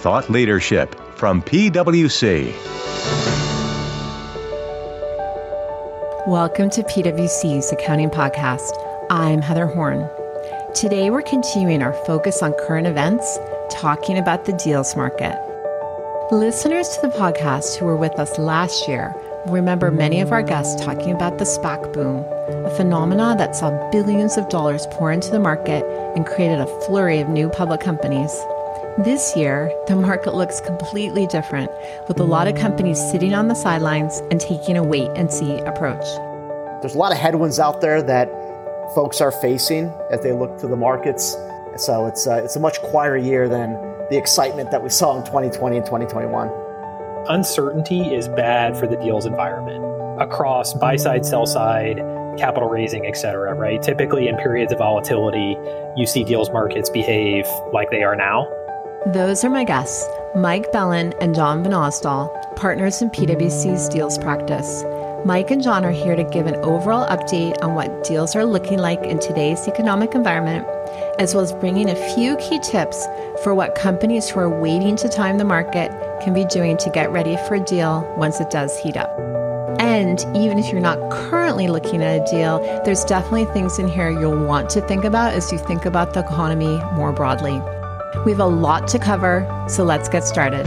thought leadership from PwC. Welcome to PwC's Accounting Podcast. I'm Heather Horn. Today we're continuing our focus on current events, talking about the deals market. Listeners to the podcast who were with us last year remember many of our guests talking about the SPAC boom, a phenomenon that saw billions of dollars pour into the market and created a flurry of new public companies. This year, the market looks completely different, with a lot of companies sitting on the sidelines and taking a wait and see approach. There's a lot of headwinds out there that folks are facing as they look to the markets. So it's, uh, it's a much quieter year than the excitement that we saw in 2020 and 2021. Uncertainty is bad for the deals environment across buy side, sell side, capital raising, et cetera, right? Typically, in periods of volatility, you see deals markets behave like they are now. Those are my guests, Mike Bellin and John Van Osdol, partners in PwC's deals practice. Mike and John are here to give an overall update on what deals are looking like in today's economic environment, as well as bringing a few key tips for what companies who are waiting to time the market can be doing to get ready for a deal once it does heat up. And even if you're not currently looking at a deal, there's definitely things in here you'll want to think about as you think about the economy more broadly. We have a lot to cover, so let's get started.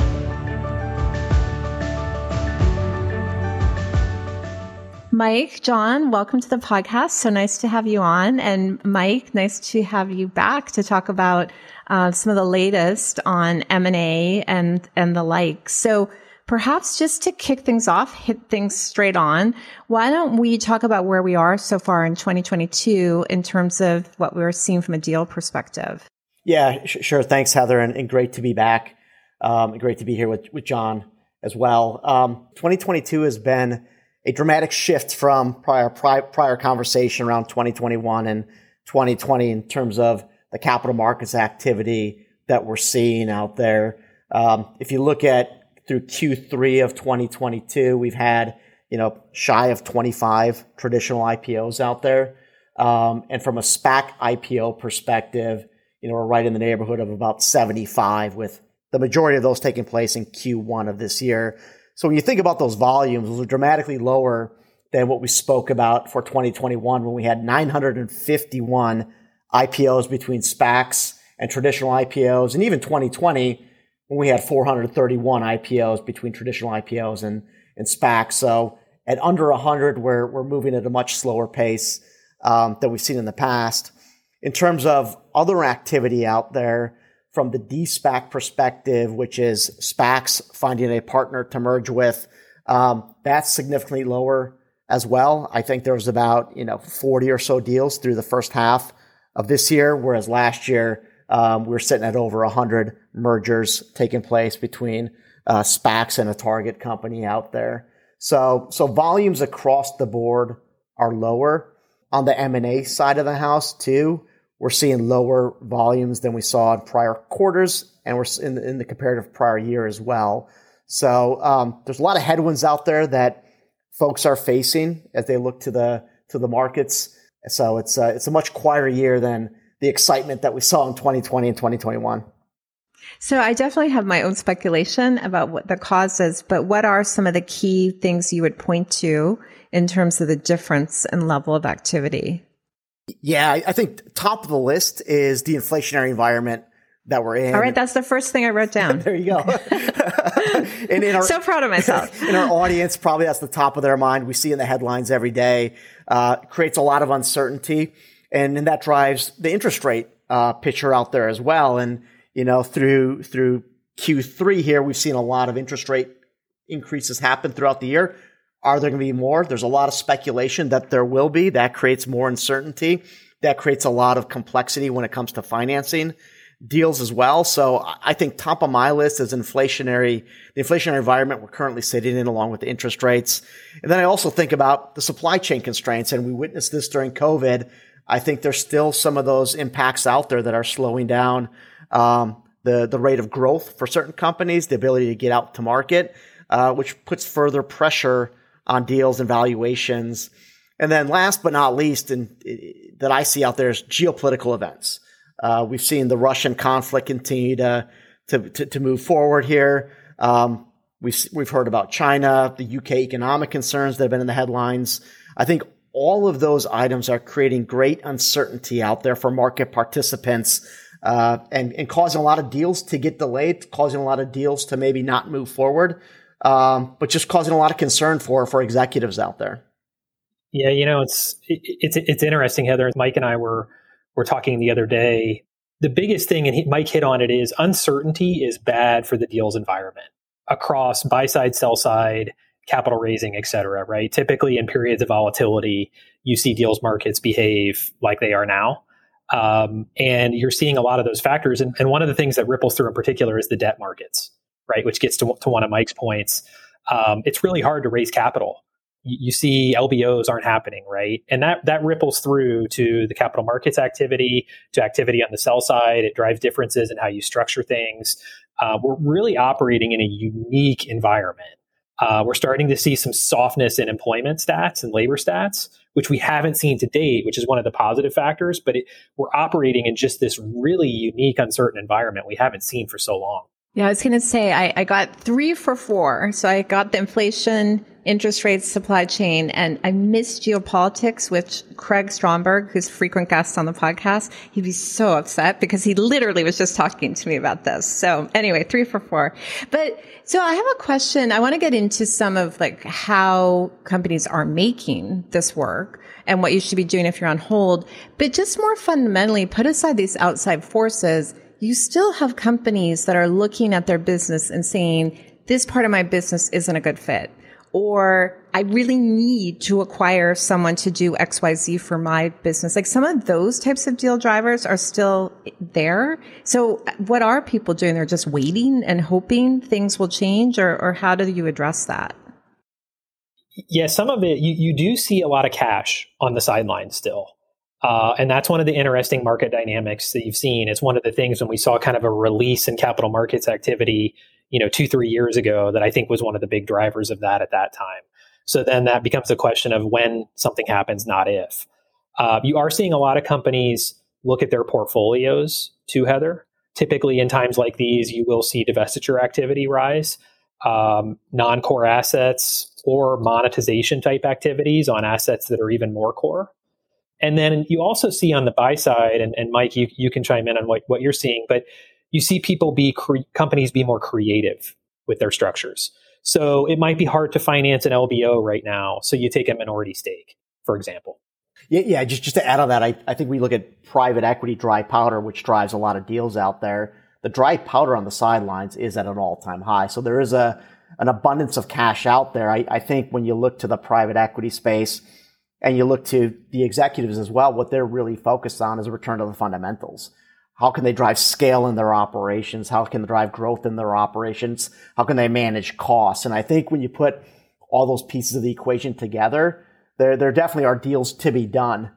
Mike, John, welcome to the podcast. So nice to have you on. And Mike, nice to have you back to talk about uh, some of the latest on M&A and, and the like. So perhaps just to kick things off, hit things straight on, why don't we talk about where we are so far in 2022 in terms of what we're seeing from a deal perspective? Yeah, sh- sure. Thanks, Heather, and, and, great to be back. Um, great to be here with, with John as well. Um, 2022 has been a dramatic shift from prior, prior, prior conversation around 2021 and 2020 in terms of the capital markets activity that we're seeing out there. Um, if you look at through Q3 of 2022, we've had you know shy of 25 traditional IPOs out there, um, and from a SPAC IPO perspective, you know we're right in the neighborhood of about 75, with the majority of those taking place in Q1 of this year. So when you think about those volumes, those are dramatically lower than what we spoke about for 2021 when we had 951 IPOs between SPACs and traditional IPOs, and even 2020 when we had 431 IPOs between traditional IPOs and, and SPACs. So at under 100, we're, we're moving at a much slower pace um, than we've seen in the past. In terms of other activity out there, from the D-SPAC perspective, which is SPACs finding a partner to merge with, um, that's significantly lower as well. I think there was about, you know, 40 or so deals through the first half of this year, whereas last year, um, we were sitting at over 100 mergers taking place between uh, SPACs and a target company out there. So, so volumes across the board are lower on the M&A side of the house too. We're seeing lower volumes than we saw in prior quarters, and we're in the, in the comparative prior year as well. So um, there's a lot of headwinds out there that folks are facing as they look to the to the markets. So it's a, it's a much quieter year than the excitement that we saw in 2020 and 2021. So I definitely have my own speculation about what the cause is, but what are some of the key things you would point to in terms of the difference in level of activity? Yeah, I think top of the list is the inflationary environment that we're in. All right, that's the first thing I wrote down. there you go. and in our, so proud of myself. in our audience, probably that's the top of their mind. We see in the headlines every day. Uh, creates a lot of uncertainty, and, and that drives the interest rate uh, picture out there as well. And you know, through through Q3 here, we've seen a lot of interest rate increases happen throughout the year. Are there going to be more? There's a lot of speculation that there will be. That creates more uncertainty. That creates a lot of complexity when it comes to financing deals as well. So I think top of my list is inflationary, the inflationary environment we're currently sitting in along with the interest rates. And then I also think about the supply chain constraints and we witnessed this during COVID. I think there's still some of those impacts out there that are slowing down, um, the, the rate of growth for certain companies, the ability to get out to market, uh, which puts further pressure on deals and valuations. And then last but not least, and that I see out there is geopolitical events. Uh, we've seen the Russian conflict continue to to, to, to move forward here. Um, we've, we've heard about China, the UK economic concerns that have been in the headlines. I think all of those items are creating great uncertainty out there for market participants uh, and, and causing a lot of deals to get delayed, causing a lot of deals to maybe not move forward, um, but just causing a lot of concern for, for executives out there. Yeah, you know, it's it's it's interesting, Heather. Mike and I were were talking the other day. The biggest thing, and he, Mike hit on it, is uncertainty is bad for the deals environment across buy side, sell side, capital raising, et cetera. Right? Typically, in periods of volatility, you see deals markets behave like they are now. Um, and you're seeing a lot of those factors. And, and, one of the things that ripples through in particular is the debt markets, right? Which gets to, to one of Mike's points. Um, it's really hard to raise capital you see LBOs aren't happening, right? And that that ripples through to the capital markets activity, to activity on the sell side. It drives differences in how you structure things. Uh, we're really operating in a unique environment. Uh, we're starting to see some softness in employment stats and labor stats, which we haven't seen to date, which is one of the positive factors. But it, we're operating in just this really unique, uncertain environment we haven't seen for so long. Yeah, I was going to say I, I got three for four. So I got the inflation, interest rates, supply chain, and I missed geopolitics, which Craig Stromberg, who's a frequent guest on the podcast, he'd be so upset because he literally was just talking to me about this. So anyway, three for four. But so I have a question. I want to get into some of like how companies are making this work and what you should be doing if you're on hold. But just more fundamentally, put aside these outside forces you still have companies that are looking at their business and saying, this part of my business isn't a good fit. Or I really need to acquire someone to do XYZ for my business. Like some of those types of deal drivers are still there. So what are people doing? They're just waiting and hoping things will change or, or how do you address that? Yeah, some of it, you, you do see a lot of cash on the sidelines still. Uh, and that's one of the interesting market dynamics that you've seen. It's one of the things when we saw kind of a release in capital markets activity, you know, two, three years ago that I think was one of the big drivers of that at that time. So then that becomes a question of when something happens, not if. Uh, you are seeing a lot of companies look at their portfolios too, Heather. Typically, in times like these, you will see divestiture activity rise, um, non core assets, or monetization type activities on assets that are even more core. And then you also see on the buy side, and, and Mike, you, you can chime in on what, what you're seeing, but you see people be, cre- companies be more creative with their structures. So it might be hard to finance an LBO right now. So you take a minority stake, for example. Yeah, yeah. Just just to add on that, I, I think we look at private equity dry powder, which drives a lot of deals out there. The dry powder on the sidelines is at an all time high. So there is a an abundance of cash out there. I, I think when you look to the private equity space, and you look to the executives as well, what they're really focused on is a return to the fundamentals. How can they drive scale in their operations? How can they drive growth in their operations? How can they manage costs? And I think when you put all those pieces of the equation together, there, there definitely are deals to be done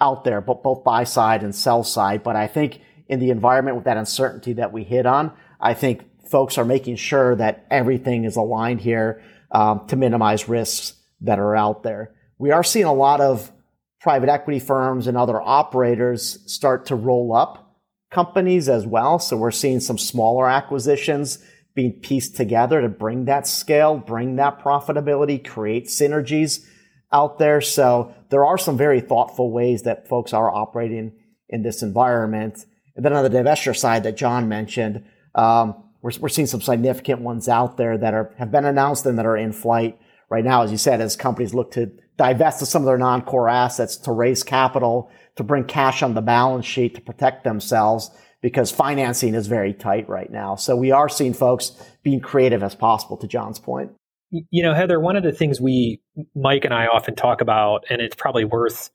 out there, but both buy side and sell side. But I think in the environment with that uncertainty that we hit on, I think folks are making sure that everything is aligned here um, to minimize risks that are out there we are seeing a lot of private equity firms and other operators start to roll up companies as well. So we're seeing some smaller acquisitions being pieced together to bring that scale, bring that profitability, create synergies out there. So there are some very thoughtful ways that folks are operating in this environment. And then on the divestiture side that John mentioned, um, we're, we're seeing some significant ones out there that are have been announced and that are in flight right now, as you said, as companies look to divest of some of their non-core assets to raise capital, to bring cash on the balance sheet to protect themselves because financing is very tight right now. So we are seeing folks being creative as possible to John's point. You know, Heather, one of the things we, Mike and I often talk about, and it's probably worth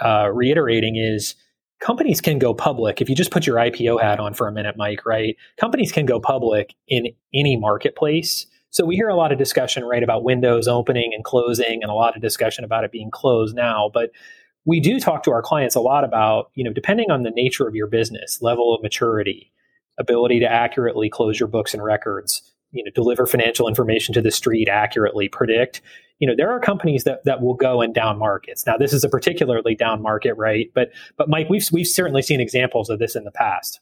uh, reiterating is companies can go public. If you just put your IPO hat on for a minute, Mike, right? Companies can go public in any marketplace so we hear a lot of discussion, right, about windows opening and closing and a lot of discussion about it being closed now. But we do talk to our clients a lot about, you know, depending on the nature of your business, level of maturity, ability to accurately close your books and records, you know, deliver financial information to the street accurately, predict. You know, there are companies that, that will go in down markets. Now, this is a particularly down market, right? But but Mike, we've we've certainly seen examples of this in the past.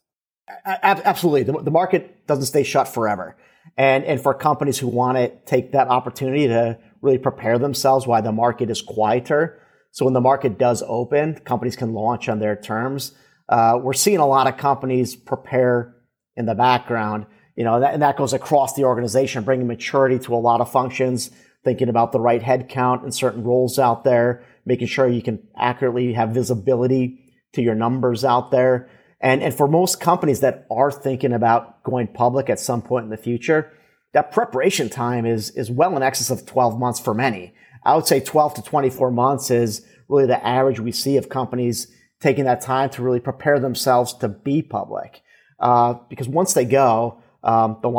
Absolutely. The, the market doesn't stay shut forever. And, and for companies who want to take that opportunity to really prepare themselves while the market is quieter. So when the market does open, companies can launch on their terms. Uh, we're seeing a lot of companies prepare in the background, you know, that, and that goes across the organization, bringing maturity to a lot of functions, thinking about the right headcount and certain roles out there, making sure you can accurately have visibility to your numbers out there. And, and for most companies that are thinking about going public at some point in the future, that preparation time is, is well in excess of 12 months for many. I would say 12 to 24 months is really the average we see of companies taking that time to really prepare themselves to be public. Uh, because once they go, um, the,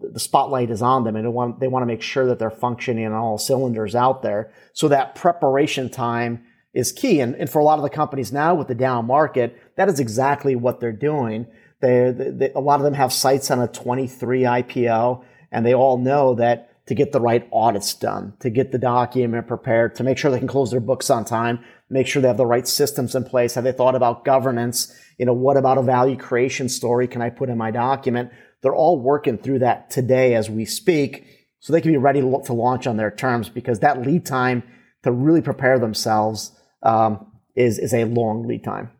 the, the spotlight is on them and they want, they want to make sure that they're functioning on all cylinders out there. So that preparation time is key. And, and for a lot of the companies now with the down market, that is exactly what they're doing. They, they, a lot of them have sights on a 23 IPO and they all know that to get the right audits done, to get the document prepared, to make sure they can close their books on time, make sure they have the right systems in place. Have they thought about governance? You know, what about a value creation story can I put in my document? They're all working through that today as we speak so they can be ready to launch on their terms because that lead time to really prepare themselves um, is, is a long lead time.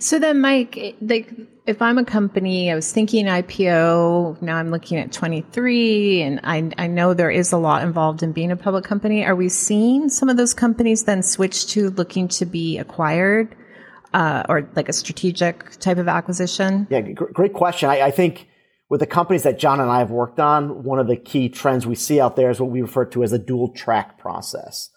So then, Mike, like if I'm a company, I was thinking IPO, now I'm looking at 23, and I, I know there is a lot involved in being a public company. Are we seeing some of those companies then switch to looking to be acquired uh, or like a strategic type of acquisition? Yeah, great question. I, I think with the companies that John and I have worked on, one of the key trends we see out there is what we refer to as a dual track process.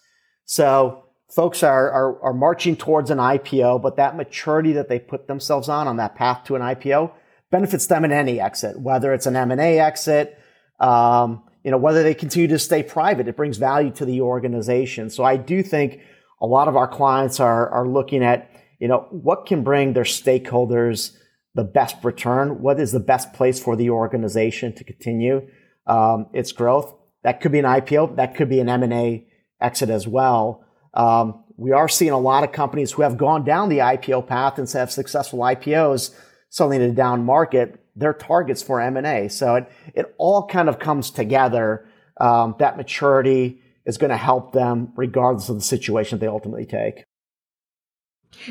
So folks are, are, are marching towards an IPO, but that maturity that they put themselves on on that path to an IPO benefits them in any exit, whether it's an M&A exit, um, you know, whether they continue to stay private, it brings value to the organization. So I do think a lot of our clients are, are looking at, you know, what can bring their stakeholders the best return? What is the best place for the organization to continue um, its growth? That could be an IPO. That could be an M&A exit as well. Um, we are seeing a lot of companies who have gone down the IPO path and have successful IPOs selling in a down market. They're targets for M&A. So it, it all kind of comes together. Um, that maturity is going to help them regardless of the situation they ultimately take.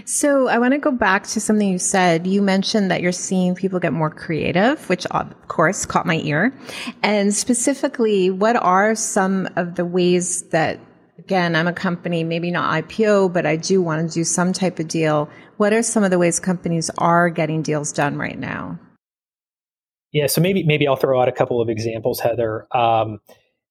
So I want to go back to something you said. You mentioned that you're seeing people get more creative, which of course caught my ear. And specifically, what are some of the ways that again, I'm a company, maybe not IPO, but I do want to do some type of deal. What are some of the ways companies are getting deals done right now? Yeah, so maybe maybe I'll throw out a couple of examples, Heather. Um,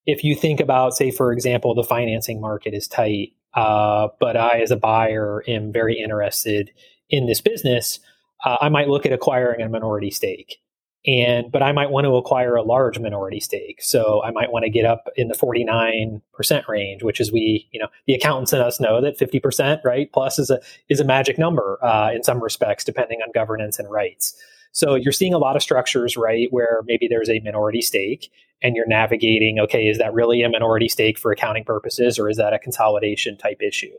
if you think about, say, for example, the financing market is tight, uh, but I, as a buyer, am very interested in this business, uh, I might look at acquiring a minority stake and but i might want to acquire a large minority stake. So i might want to get up in the 49% range which is we you know the accountants in us know that 50% right plus is a is a magic number uh, in some respects depending on governance and rights. So you're seeing a lot of structures right where maybe there's a minority stake and you're navigating okay is that really a minority stake for accounting purposes or is that a consolidation type issue?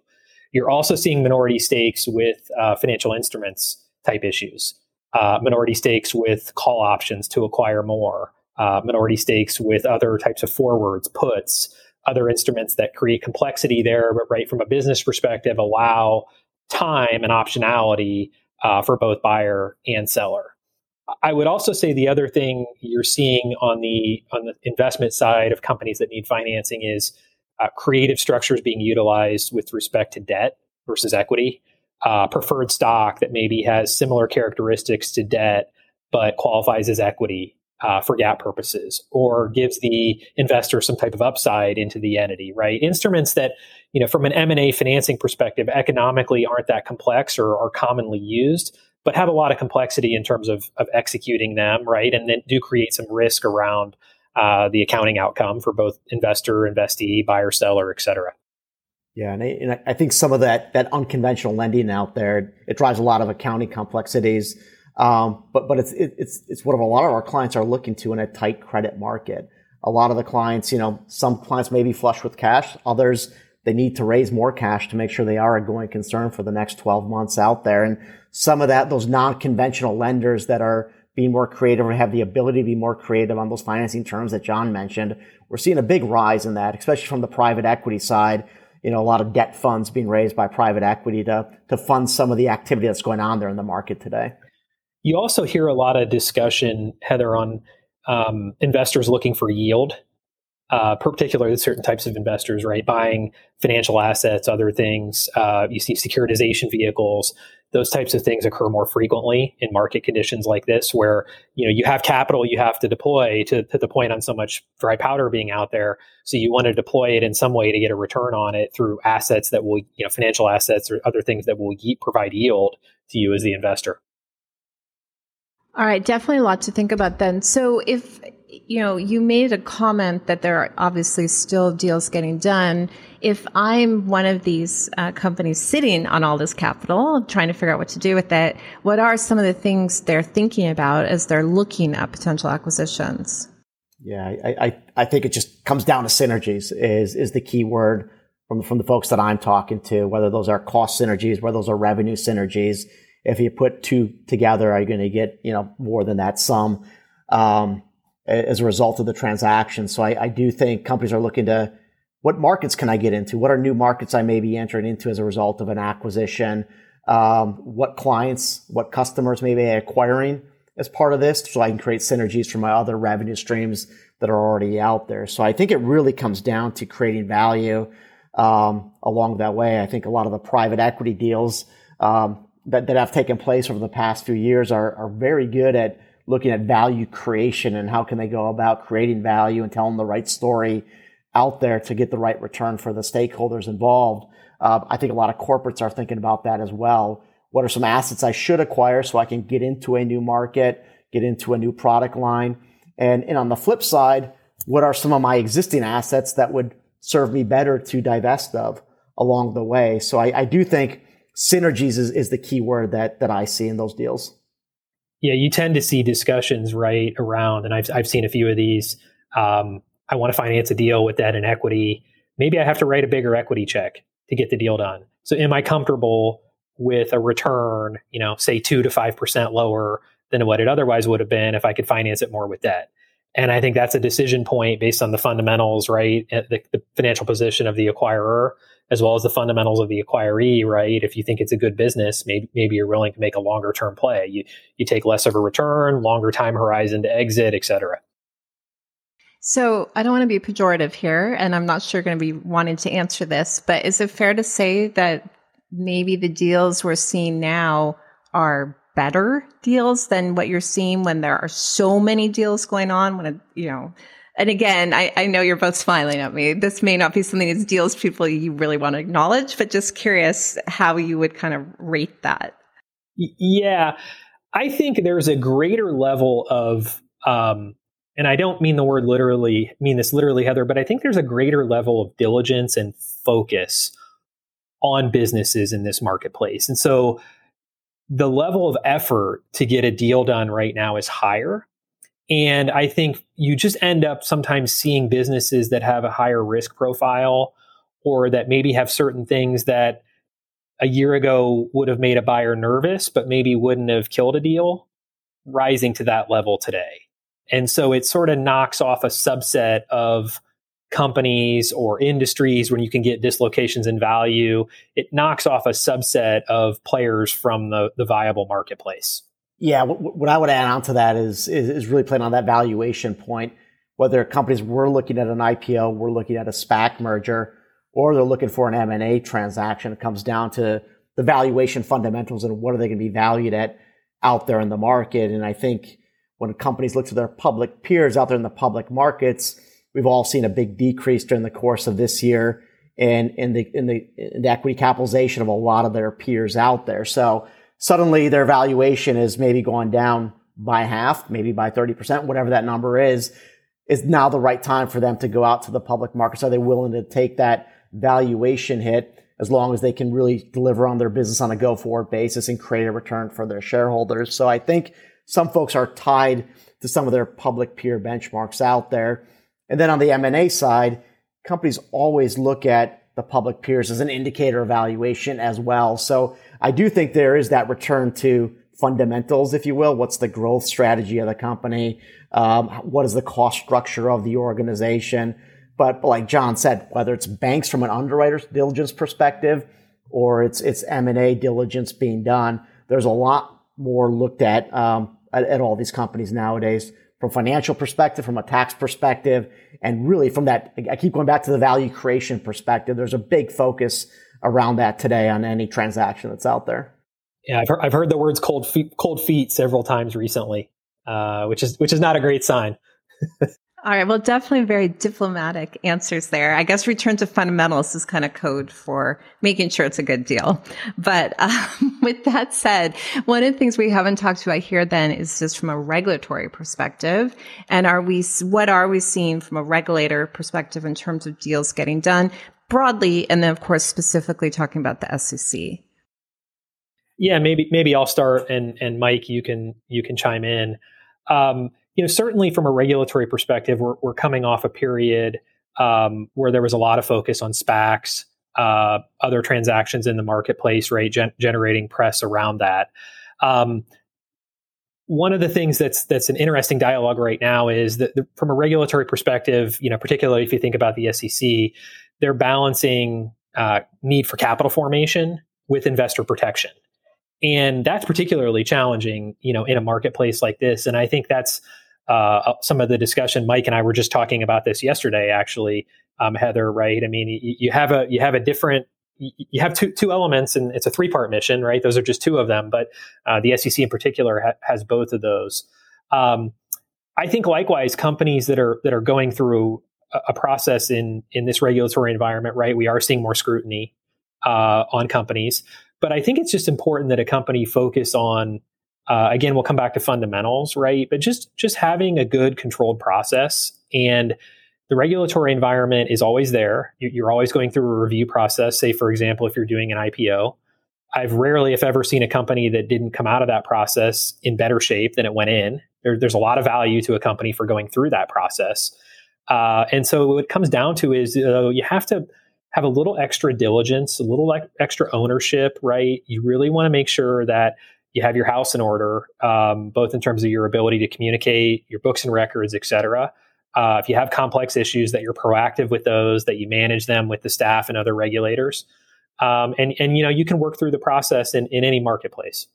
You're also seeing minority stakes with uh, financial instruments type issues uh, minority stakes with call options to acquire more, uh, minority stakes with other types of forwards, puts, other instruments that create complexity there, but right from a business perspective, allow time and optionality uh, for both buyer and seller. I would also say the other thing you're seeing on the on the investment side of companies that need financing is uh, creative structures being utilized with respect to debt versus equity uh, preferred stock that maybe has similar characteristics to debt but qualifies as equity uh, for GAAP purposes, or gives the investor some type of upside into the entity, right? Instruments that, you know, from an M&A financing perspective, economically aren't that complex or are commonly used, but have a lot of complexity in terms of, of executing them, right? And then do create some risk around uh, the accounting outcome for both investor, investee, buyer, seller, et cetera. Yeah, and I, and I, think some of that that unconventional lending out there it drives a lot of accounting complexities. Um, but but it's it, it's it's what a lot of our clients are looking to in a tight credit market. A lot of the clients, you know, some clients may be flush with cash, others they need to raise more cash to make sure they are a going concern for the next 12 months out there. And some of that, those non-conventional lenders that are being more creative or have the ability to be more creative on those financing terms that John mentioned, we're seeing a big rise in that, especially from the private equity side. You know, a lot of debt funds being raised by private equity to, to fund some of the activity that's going on there in the market today. You also hear a lot of discussion, Heather, on um, investors looking for yield uh, particularly certain types of investors, right? Buying financial assets, other things. Uh, you see securitization vehicles. Those types of things occur more frequently in market conditions like this, where you know you have capital you have to deploy to, to the point on so much dry powder being out there. So you want to deploy it in some way to get a return on it through assets that will, you know, financial assets or other things that will ye- provide yield to you as the investor. All right, definitely a lot to think about then. So if you know, you made a comment that there are obviously still deals getting done. If I'm one of these uh, companies sitting on all this capital, trying to figure out what to do with it, what are some of the things they're thinking about as they're looking at potential acquisitions? Yeah, I, I, I think it just comes down to synergies is, is the key word from, from the folks that I'm talking to, whether those are cost synergies, whether those are revenue synergies. If you put two together, are you going to get, you know, more than that sum? Um, as a result of the transaction. So I, I, do think companies are looking to what markets can I get into? What are new markets I may be entering into as a result of an acquisition? Um, what clients, what customers may be acquiring as part of this so I can create synergies from my other revenue streams that are already out there. So I think it really comes down to creating value um, along that way. I think a lot of the private equity deals um, that, that have taken place over the past few years are, are very good at looking at value creation and how can they go about creating value and telling the right story out there to get the right return for the stakeholders involved. Uh, I think a lot of corporates are thinking about that as well. What are some assets I should acquire so I can get into a new market, get into a new product line? And, and on the flip side, what are some of my existing assets that would serve me better to divest of along the way? So I, I do think synergies is, is the key word that, that I see in those deals yeah, you tend to see discussions right around, and I've I've seen a few of these. Um, I want to finance a deal with debt and equity. Maybe I have to write a bigger equity check to get the deal done. So, am I comfortable with a return, you know, say two to five percent lower than what it otherwise would have been if I could finance it more with debt? And I think that's a decision point based on the fundamentals, right? The, the financial position of the acquirer as well as the fundamentals of the acquiree, right? If you think it's a good business, maybe maybe you're willing to make a longer term play. You you take less of a return, longer time horizon to exit, et cetera. So I don't want to be pejorative here, and I'm not sure going to be wanting to answer this, but is it fair to say that maybe the deals we're seeing now are better deals than what you're seeing when there are so many deals going on when it, you know and again, I, I know you're both smiling at me. This may not be something as deals people you really want to acknowledge, but just curious how you would kind of rate that. Yeah, I think there's a greater level of, um, and I don't mean the word literally, mean this literally, Heather, but I think there's a greater level of diligence and focus on businesses in this marketplace. And so the level of effort to get a deal done right now is higher. And I think you just end up sometimes seeing businesses that have a higher risk profile or that maybe have certain things that a year ago would have made a buyer nervous, but maybe wouldn't have killed a deal rising to that level today. And so it sort of knocks off a subset of companies or industries when you can get dislocations in value. It knocks off a subset of players from the, the viable marketplace. Yeah, what I would add on to that is, is, really playing on that valuation point. Whether companies were looking at an IPO, we're looking at a SPAC merger, or they're looking for an M and A transaction, it comes down to the valuation fundamentals and what are they going to be valued at out there in the market. And I think when companies look to their public peers out there in the public markets, we've all seen a big decrease during the course of this year in, in the in the, in the equity capitalization of a lot of their peers out there. So suddenly their valuation is maybe going down by half, maybe by 30%, whatever that number is, is now the right time for them to go out to the public markets. Are they willing to take that valuation hit as long as they can really deliver on their business on a go forward basis and create a return for their shareholders? So I think some folks are tied to some of their public peer benchmarks out there. And then on the M&A side, companies always look at the public peers as an indicator of valuation as well. So I do think there is that return to fundamentals, if you will. What's the growth strategy of the company? Um, what is the cost structure of the organization? But like John said, whether it's banks from an underwriter's diligence perspective or it's it's M and A diligence being done, there's a lot more looked at, um, at at all these companies nowadays from financial perspective, from a tax perspective, and really from that. I keep going back to the value creation perspective. There's a big focus around that today on any transaction that's out there. Yeah, I've heard, I've heard the words cold feet, cold feet several times recently, uh, which is which is not a great sign. All right. Well, definitely very diplomatic answers there. I guess return to fundamentals is kind of code for making sure it's a good deal. But um, with that said, one of the things we haven't talked about here then is just from a regulatory perspective. And are we, what are we seeing from a regulator perspective in terms of deals getting done broadly? And then, of course, specifically talking about the SEC. Yeah, maybe maybe I'll start, and and Mike, you can you can chime in. Um, you know, certainly from a regulatory perspective, we're, we're coming off a period um, where there was a lot of focus on SPACs, uh, other transactions in the marketplace, right, gen- generating press around that. Um, one of the things that's that's an interesting dialogue right now is that the, from a regulatory perspective, you know, particularly if you think about the SEC, they're balancing uh, need for capital formation with investor protection, and that's particularly challenging, you know, in a marketplace like this. And I think that's uh, some of the discussion. Mike and I were just talking about this yesterday, actually. Um, Heather, right? I mean, you, you, have a you have a different you have two two elements, and it's a three part mission, right? Those are just two of them, but uh, the SEC in particular ha- has both of those. Um, I think likewise, companies that are that are going through a, a, process in in this regulatory environment, right? We are seeing more scrutiny uh, on companies, but I think it's just important that a company focus on uh, again, we'll come back to fundamentals, right? But just just having a good controlled process and the regulatory environment is always there. You're always going through a review process. Say, for example, if you're doing an IPO, I've rarely, if ever, seen a company that didn't come out of that process in better shape than it went in. There, there's a lot of value to a company for going through that process. Uh, and so, what it comes down to is uh, you have to have a little extra diligence, a little like extra ownership, right? You really want to make sure that you have your house in order, um, both in terms of your ability to communicate, your books and records, et cetera. Uh, if you have complex issues, that you're proactive with those, that you manage them with the staff and other regulators, um, and and you know you can work through the process in, in any marketplace.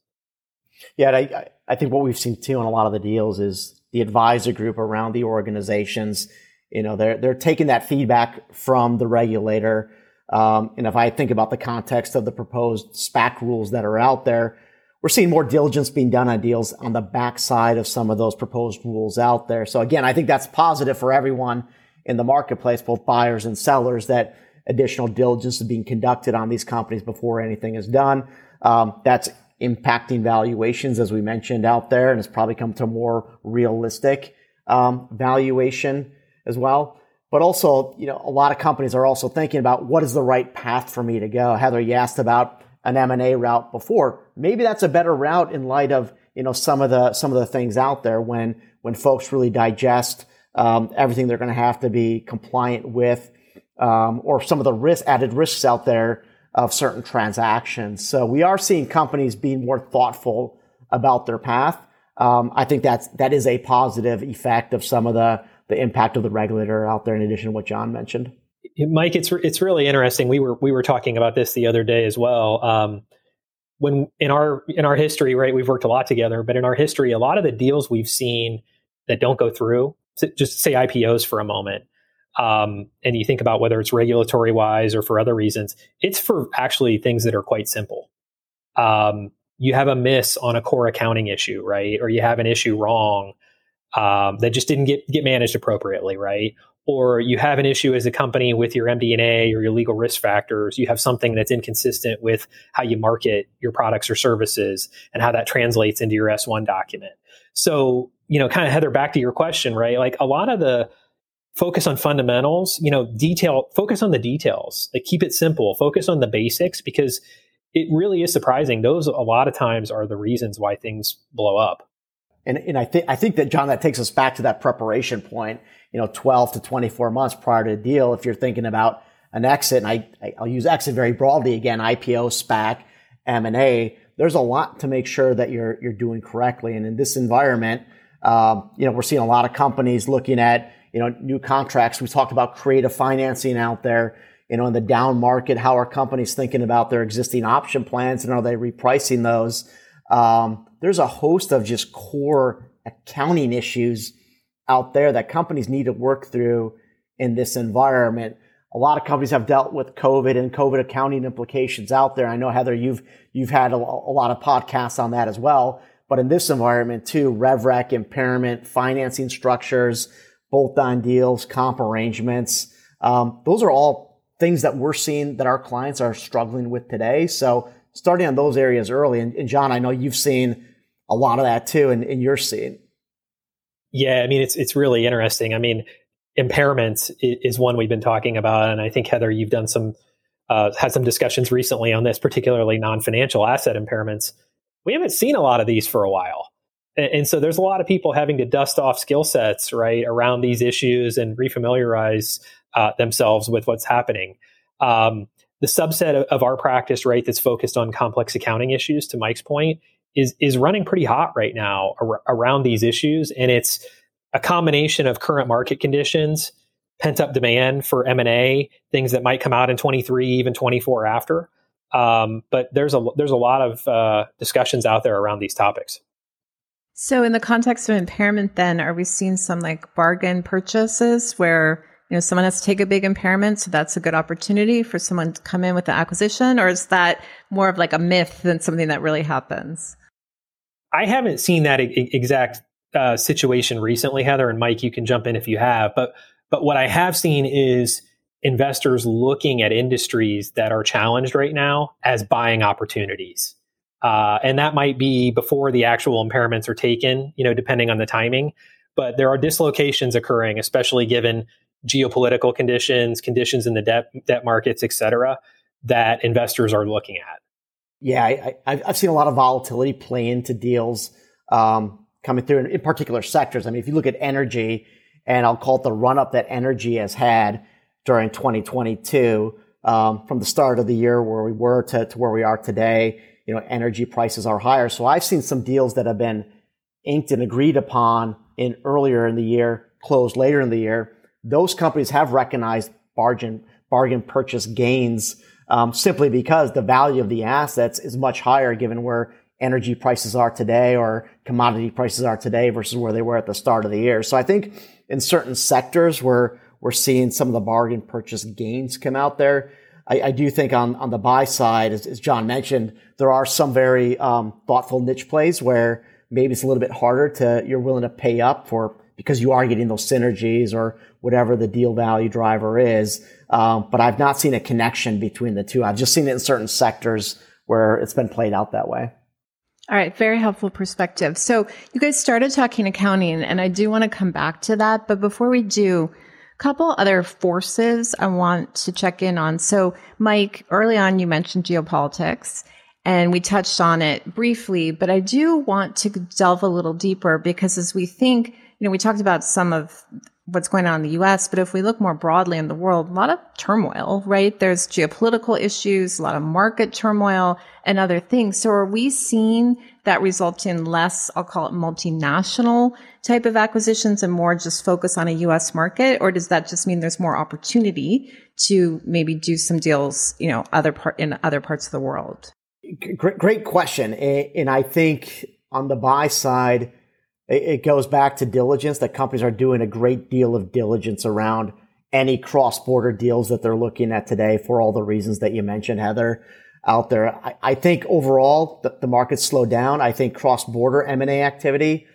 Yeah, I, I think what we've seen too in a lot of the deals is the advisor group around the organizations. You know, they're they're taking that feedback from the regulator. Um, and if I think about the context of the proposed SPAC rules that are out there, we're seeing more diligence being done on deals on the backside of some of those proposed rules out there. So again, I think that's positive for everyone in the marketplace, both buyers and sellers, that additional diligence is being conducted on these companies before anything is done. Um, that's impacting valuations, as we mentioned out there, and it's probably come to more realistic um, valuation as well. But also, you know, a lot of companies are also thinking about what is the right path for me to go. Heather, you asked about an M&A route before. Maybe that's a better route in light of, you know, some of the, some of the things out there when, when folks really digest, um, everything they're going to have to be compliant with, um, or some of the risk, added risks out there of certain transactions. So we are seeing companies being more thoughtful about their path. Um, I think that's, that is a positive effect of some of the, the impact of the regulator out there in addition to what John mentioned. Mike, it's it's really interesting. We were we were talking about this the other day as well. Um, when in our in our history, right, we've worked a lot together, but in our history, a lot of the deals we've seen that don't go through, just say IPOs for a moment, um, and you think about whether it's regulatory wise or for other reasons, it's for actually things that are quite simple. Um, you have a miss on a core accounting issue, right, or you have an issue wrong um, that just didn't get get managed appropriately, right? Or you have an issue as a company with your MD&A or your legal risk factors, you have something that's inconsistent with how you market your products or services and how that translates into your S1 document. So, you know, kind of Heather, back to your question, right? Like a lot of the focus on fundamentals, you know, detail, focus on the details, like keep it simple, focus on the basics because it really is surprising. Those a lot of times are the reasons why things blow up. And, and I think I think that John, that takes us back to that preparation point you know, 12 to 24 months prior to the deal if you're thinking about an exit, and I, I'll use exit very broadly again, IPO, SPAC, M&A, there's a lot to make sure that you're, you're doing correctly. And in this environment, um, you know, we're seeing a lot of companies looking at, you know, new contracts. We talked about creative financing out there, you know, in the down market. How are companies thinking about their existing option plans and are they repricing those? Um, there's a host of just core accounting issues out there that companies need to work through in this environment. A lot of companies have dealt with COVID and COVID accounting implications out there. I know Heather, you've you've had a, a lot of podcasts on that as well. But in this environment too, RevRec, impairment, financing structures, bolt-on deals, comp arrangements, um, those are all things that we're seeing that our clients are struggling with today. So starting on those areas early, and, and John, I know you've seen a lot of that too, and, and you're seeing. Yeah, I mean it's it's really interesting. I mean, impairment is one we've been talking about, and I think Heather, you've done some uh, had some discussions recently on this, particularly non-financial asset impairments. We haven't seen a lot of these for a while, and, and so there's a lot of people having to dust off skill sets right around these issues and refamiliarize uh, themselves with what's happening. Um, the subset of, of our practice, right, that's focused on complex accounting issues, to Mike's point, is is running pretty hot right now ar- around these issues, and it's a combination of current market conditions, pent up demand for M and A, things that might come out in 23, even 24 after. Um, but there's a there's a lot of uh, discussions out there around these topics. So, in the context of impairment, then are we seeing some like bargain purchases where you know someone has to take a big impairment, so that's a good opportunity for someone to come in with the acquisition, or is that more of like a myth than something that really happens? I haven't seen that exact uh, situation recently, Heather and Mike. You can jump in if you have, but but what I have seen is investors looking at industries that are challenged right now as buying opportunities. Uh, and that might be before the actual impairments are taken, you know, depending on the timing. But there are dislocations occurring, especially given geopolitical conditions, conditions in the debt debt markets, et cetera, that investors are looking at. Yeah, I, have seen a lot of volatility play into deals. Um, coming through in, in particular sectors. I mean, if you look at energy, and I'll call it the run up that energy has had during 2022, um, from the start of the year where we were to, to where we are today, you know, energy prices are higher. So I've seen some deals that have been inked and agreed upon in earlier in the year, closed later in the year. Those companies have recognized bargain bargain purchase gains um, simply because the value of the assets is much higher given where energy prices are today or commodity prices are today versus where they were at the start of the year. So I think in certain sectors where we're seeing some of the bargain purchase gains come out there. I, I do think on, on the buy side, as, as John mentioned, there are some very um, thoughtful niche plays where maybe it's a little bit harder to, you're willing to pay up for because you are getting those synergies or whatever the deal value driver is. Um, but I've not seen a connection between the two. I've just seen it in certain sectors where it's been played out that way. All right, very helpful perspective. So you guys started talking accounting, and I do want to come back to that. But before we do, a couple other forces I want to check in on. So, Mike, early on you mentioned geopolitics, and we touched on it briefly, but I do want to delve a little deeper because as we think, you know, we talked about some of what's going on in the US, but if we look more broadly in the world, a lot of turmoil, right? There's geopolitical issues, a lot of market turmoil and other things. So are we seeing that result in less, I'll call it multinational type of acquisitions and more just focus on a US market? Or does that just mean there's more opportunity to maybe do some deals, you know, other part in other parts of the world? Great, great question. And I think on the buy side, it goes back to diligence that companies are doing a great deal of diligence around any cross border deals that they're looking at today for all the reasons that you mentioned, Heather, out there. I, I think overall the, the market's slowed down. I think cross border M&A activity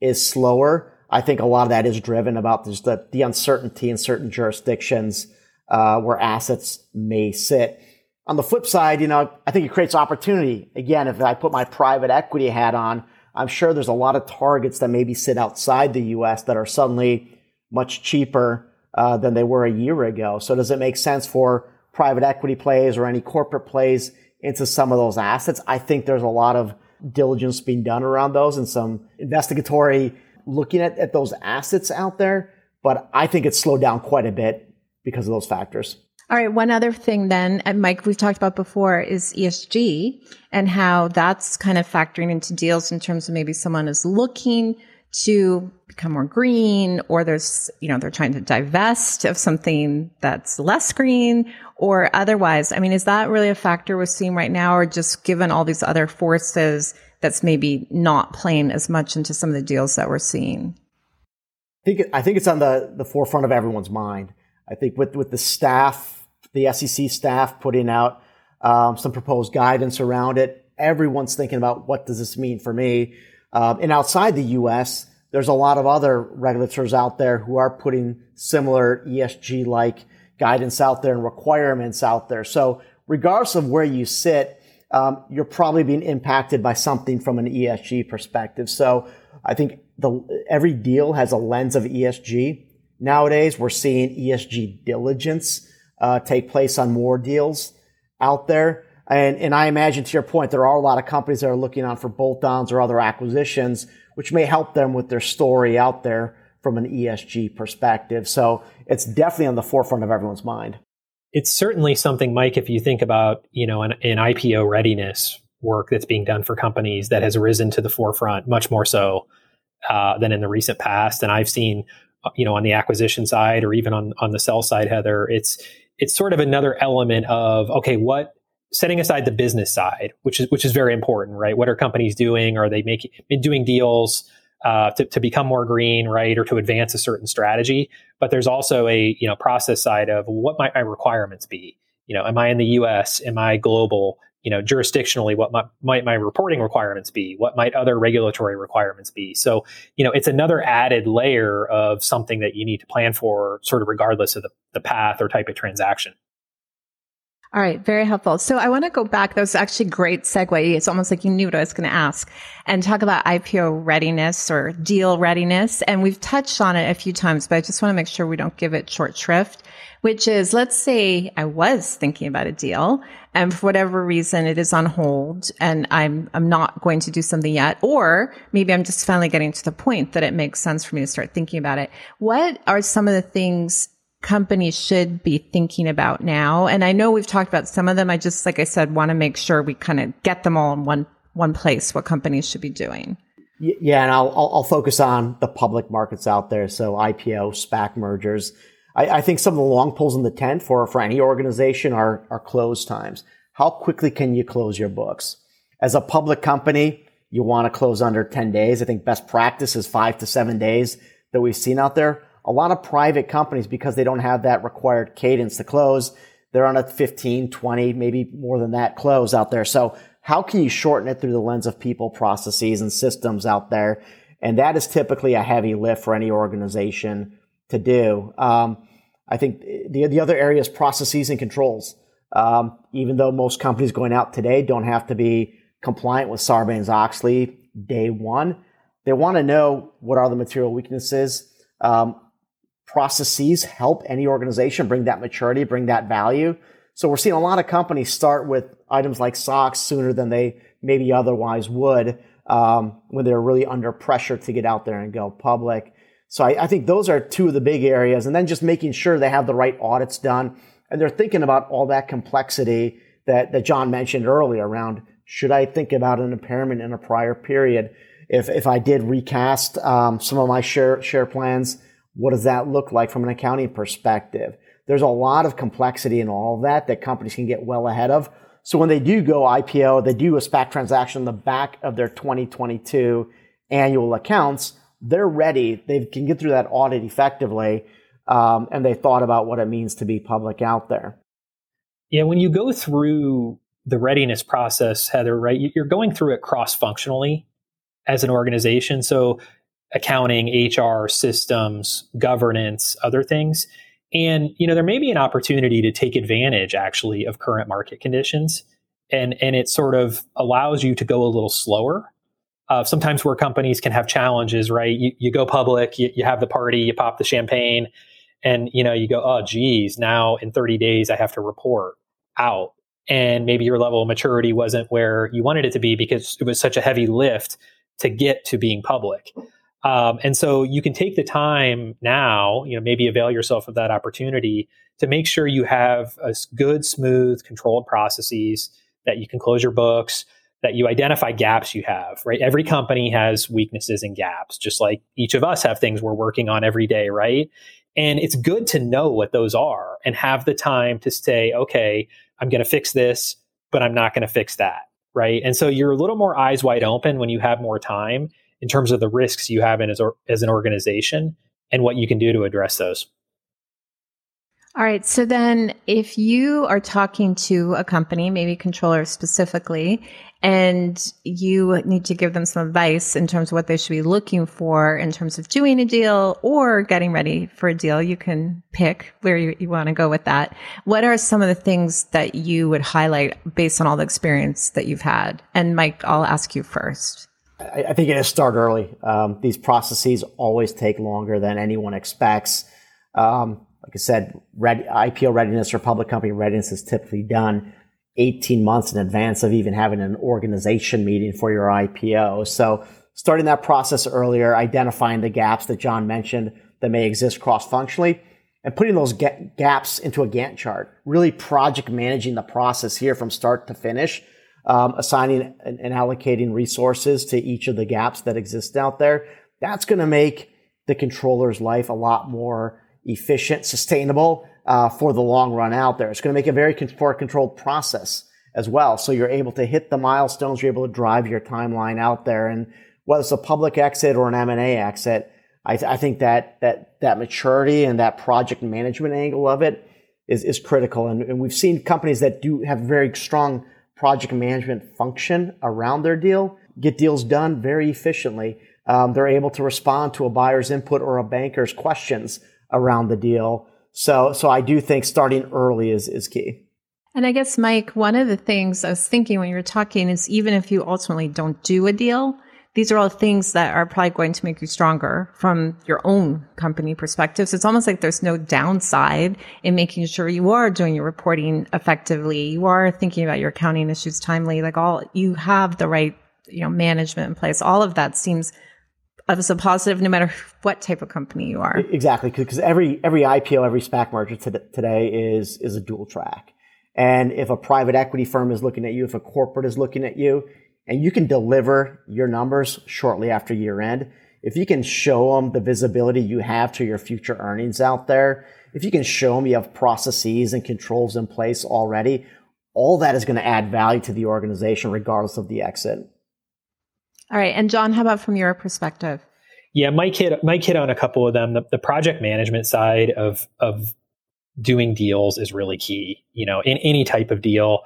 is slower. I think a lot of that is driven about just the, the uncertainty in certain jurisdictions uh, where assets may sit. On the flip side, you know, I think it creates opportunity. Again, if I put my private equity hat on, I'm sure there's a lot of targets that maybe sit outside the U.S. that are suddenly much cheaper uh, than they were a year ago. So does it make sense for private equity plays or any corporate plays into some of those assets? I think there's a lot of diligence being done around those and some investigatory looking at, at those assets out there. But I think it's slowed down quite a bit because of those factors. All right. One other thing then, and Mike, we've talked about before is ESG and how that's kind of factoring into deals in terms of maybe someone is looking to become more green or there's, you know, they're trying to divest of something that's less green or otherwise. I mean, is that really a factor we're seeing right now or just given all these other forces that's maybe not playing as much into some of the deals that we're seeing? I think, I think it's on the, the forefront of everyone's mind. I think with, with the staff the SEC staff putting out um, some proposed guidance around it. Everyone's thinking about what does this mean for me. Um, and outside the U.S., there's a lot of other regulators out there who are putting similar ESG like guidance out there and requirements out there. So regardless of where you sit, um, you're probably being impacted by something from an ESG perspective. So I think the, every deal has a lens of ESG. Nowadays, we're seeing ESG diligence uh, take place on more deals out there. And, and I imagine to your point, there are a lot of companies that are looking on for bolt-ons or other acquisitions, which may help them with their story out there from an ESG perspective. So it's definitely on the forefront of everyone's mind. It's certainly something, Mike, if you think about, you know, an, an IPO readiness work that's being done for companies that has risen to the forefront much more so uh, than in the recent past. And I've seen, uh, you know, on the acquisition side or even on, on the sell side, Heather, it's, it's sort of another element of okay, what setting aside the business side, which is which is very important, right? What are companies doing? Are they making doing deals uh, to, to become more green, right, or to advance a certain strategy? But there's also a you know process side of what might my requirements be? You know, am I in the U.S.? Am I global? You know, jurisdictionally, what my, might my reporting requirements be? What might other regulatory requirements be? So, you know, it's another added layer of something that you need to plan for, sort of regardless of the, the path or type of transaction. All right, very helpful. So I want to go back. That was actually great segue. It's almost like you knew what I was going to ask and talk about IPO readiness or deal readiness. And we've touched on it a few times, but I just want to make sure we don't give it short shrift, which is let's say I was thinking about a deal and for whatever reason it is on hold and I'm, I'm not going to do something yet. Or maybe I'm just finally getting to the point that it makes sense for me to start thinking about it. What are some of the things companies should be thinking about now? And I know we've talked about some of them. I just, like I said, want to make sure we kind of get them all in one, one place, what companies should be doing. Yeah, and I'll, I'll, I'll focus on the public markets out there. So IPO, SPAC mergers. I, I, think some of the long pulls in the tent for, for any organization are, are close times. How quickly can you close your books? As a public company, you want to close under 10 days. I think best practice is five to seven days that we've seen out there a lot of private companies, because they don't have that required cadence to close, they're on a 15, 20, maybe more than that close out there. So how can you shorten it through the lens of people, processes, and systems out there? And that is typically a heavy lift for any organization to do. Um, I think the, the other area is processes and controls. Um, even though most companies going out today don't have to be compliant with Sarbanes-Oxley day one, they want to know what are the material weaknesses. Um, processes help any organization bring that maturity, bring that value. So we're seeing a lot of companies start with items like SOX sooner than they maybe otherwise would um, when they're really under pressure to get out there and go public. So I, I think those are two of the big areas. And then just making sure they have the right audits done and they're thinking about all that complexity that, that John mentioned earlier around should I think about an impairment in a prior period? If, if I did recast um, some of my share, share plans, what does that look like from an accounting perspective? There's a lot of complexity in all of that that companies can get well ahead of. So when they do go IPO, they do a SPAC transaction in the back of their 2022 annual accounts, they're ready. They can get through that audit effectively. Um, and they thought about what it means to be public out there. Yeah, when you go through the readiness process, Heather, right, you're going through it cross functionally as an organization. So accounting, HR, systems, governance, other things. And you know, there may be an opportunity to take advantage actually of current market conditions, and and it sort of allows you to go a little slower. Uh, sometimes where companies can have challenges, right? You, you go public, you, you have the party, you pop the champagne, and you know you go, oh geez, now in 30 days I have to report out, and maybe your level of maturity wasn't where you wanted it to be because it was such a heavy lift to get to being public. Um, and so you can take the time now, you know, maybe avail yourself of that opportunity to make sure you have a good, smooth, controlled processes that you can close your books, that you identify gaps you have, right? Every company has weaknesses and gaps, just like each of us have things we're working on every day, right? And it's good to know what those are and have the time to say, okay, I'm going to fix this, but I'm not going to fix that, right? And so you're a little more eyes wide open when you have more time in terms of the risks you have in as, or, as an organization and what you can do to address those. All right. So then, if you are talking to a company, maybe controller specifically, and you need to give them some advice in terms of what they should be looking for in terms of doing a deal or getting ready for a deal, you can pick where you, you want to go with that. What are some of the things that you would highlight based on all the experience that you've had? And Mike, I'll ask you first. I, I think it is start early. Um, these processes always take longer than anyone expects. Um, like I said, IPO readiness or public company readiness is typically done 18 months in advance of even having an organization meeting for your IPO. So starting that process earlier, identifying the gaps that John mentioned that may exist cross functionally and putting those gaps into a Gantt chart, really project managing the process here from start to finish um, assigning and, and allocating resources to each of the gaps that exist out there, that's going to make the controller's life a lot more efficient, sustainable uh, for the long run out there. It's going to make a very more controlled process as well. So you're able to hit the milestones, you're able to drive your timeline out there. And whether it's a public exit or an M&A exit, I, th- I think that, that, that maturity and that project management angle of it is, is critical. And, and we've seen companies that do have very strong project management function around their deal, get deals done very efficiently. Um, they're able to respond to a buyer's input or a banker's questions around the deal. So, so I do think starting early is, is key. And I guess, Mike, one of the things I was thinking when you were talking is even if you ultimately don't do a deal, these are all things that are probably going to make you stronger from your own company perspective. So it's almost like there's no downside in making sure you are doing your reporting effectively. You are thinking about your accounting issues timely. Like all, you have the right, you know, management in place. All of that seems as a positive no matter what type of company you are. Exactly. Because every, every IPO, every SPAC merger today is, is a dual track. And if a private equity firm is looking at you, if a corporate is looking at you, and you can deliver your numbers shortly after year end, if you can show them the visibility you have to your future earnings out there, if you can show them you have processes and controls in place already, all that is going to add value to the organization regardless of the exit. All right. And John, how about from your perspective? Yeah, Mike hit, Mike hit on a couple of them. The, the project management side of, of doing deals is really key. You know, in any type of deal,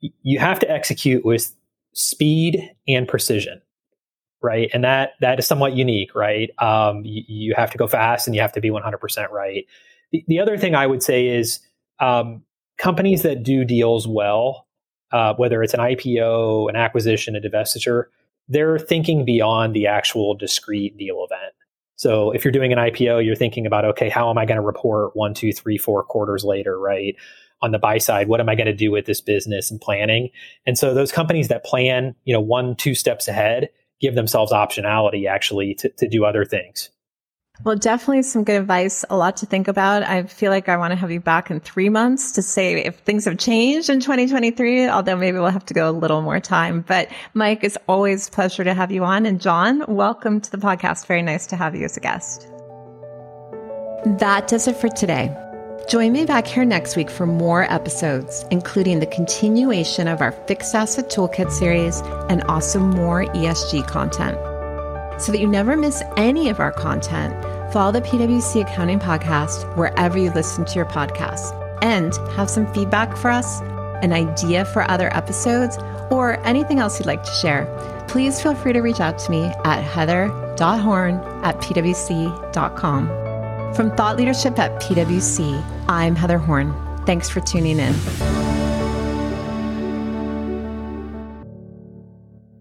you have to execute with speed and precision right and that that is somewhat unique right um, you, you, have to go fast and you have to be 100% right the, the other thing i would say is um, companies that do deals well uh, whether it's an ipo an acquisition a divestiture they're thinking beyond the actual discrete deal event. So if you're doing an ipo you're thinking about okay how am i going to report one two three four quarters later right? On the buy side what am i going to do with this business and planning? And so those companies that plan you know one two steps ahead give themselves optionality actually to, to do other things well, definitely some good advice, a lot to think about. I feel like I want to have you back in three months to say if things have changed in 2023, although maybe we'll have to go a little more time. But Mike, it's always pleasure to have you on. And John, welcome to the podcast. Very nice to have you as a guest. That does it for today. Join me back here next week for more episodes, including the continuation of our Fixed Asset Toolkit series and also more ESG content. So that you never miss any of our content, follow the PwC Accounting Podcast wherever you listen to your podcasts and have some feedback for us, an idea for other episodes, or anything else you'd like to share. Please feel free to reach out to me at heather.horn at pwc.com. From Thought Leadership at PwC, I'm Heather Horn. Thanks for tuning in.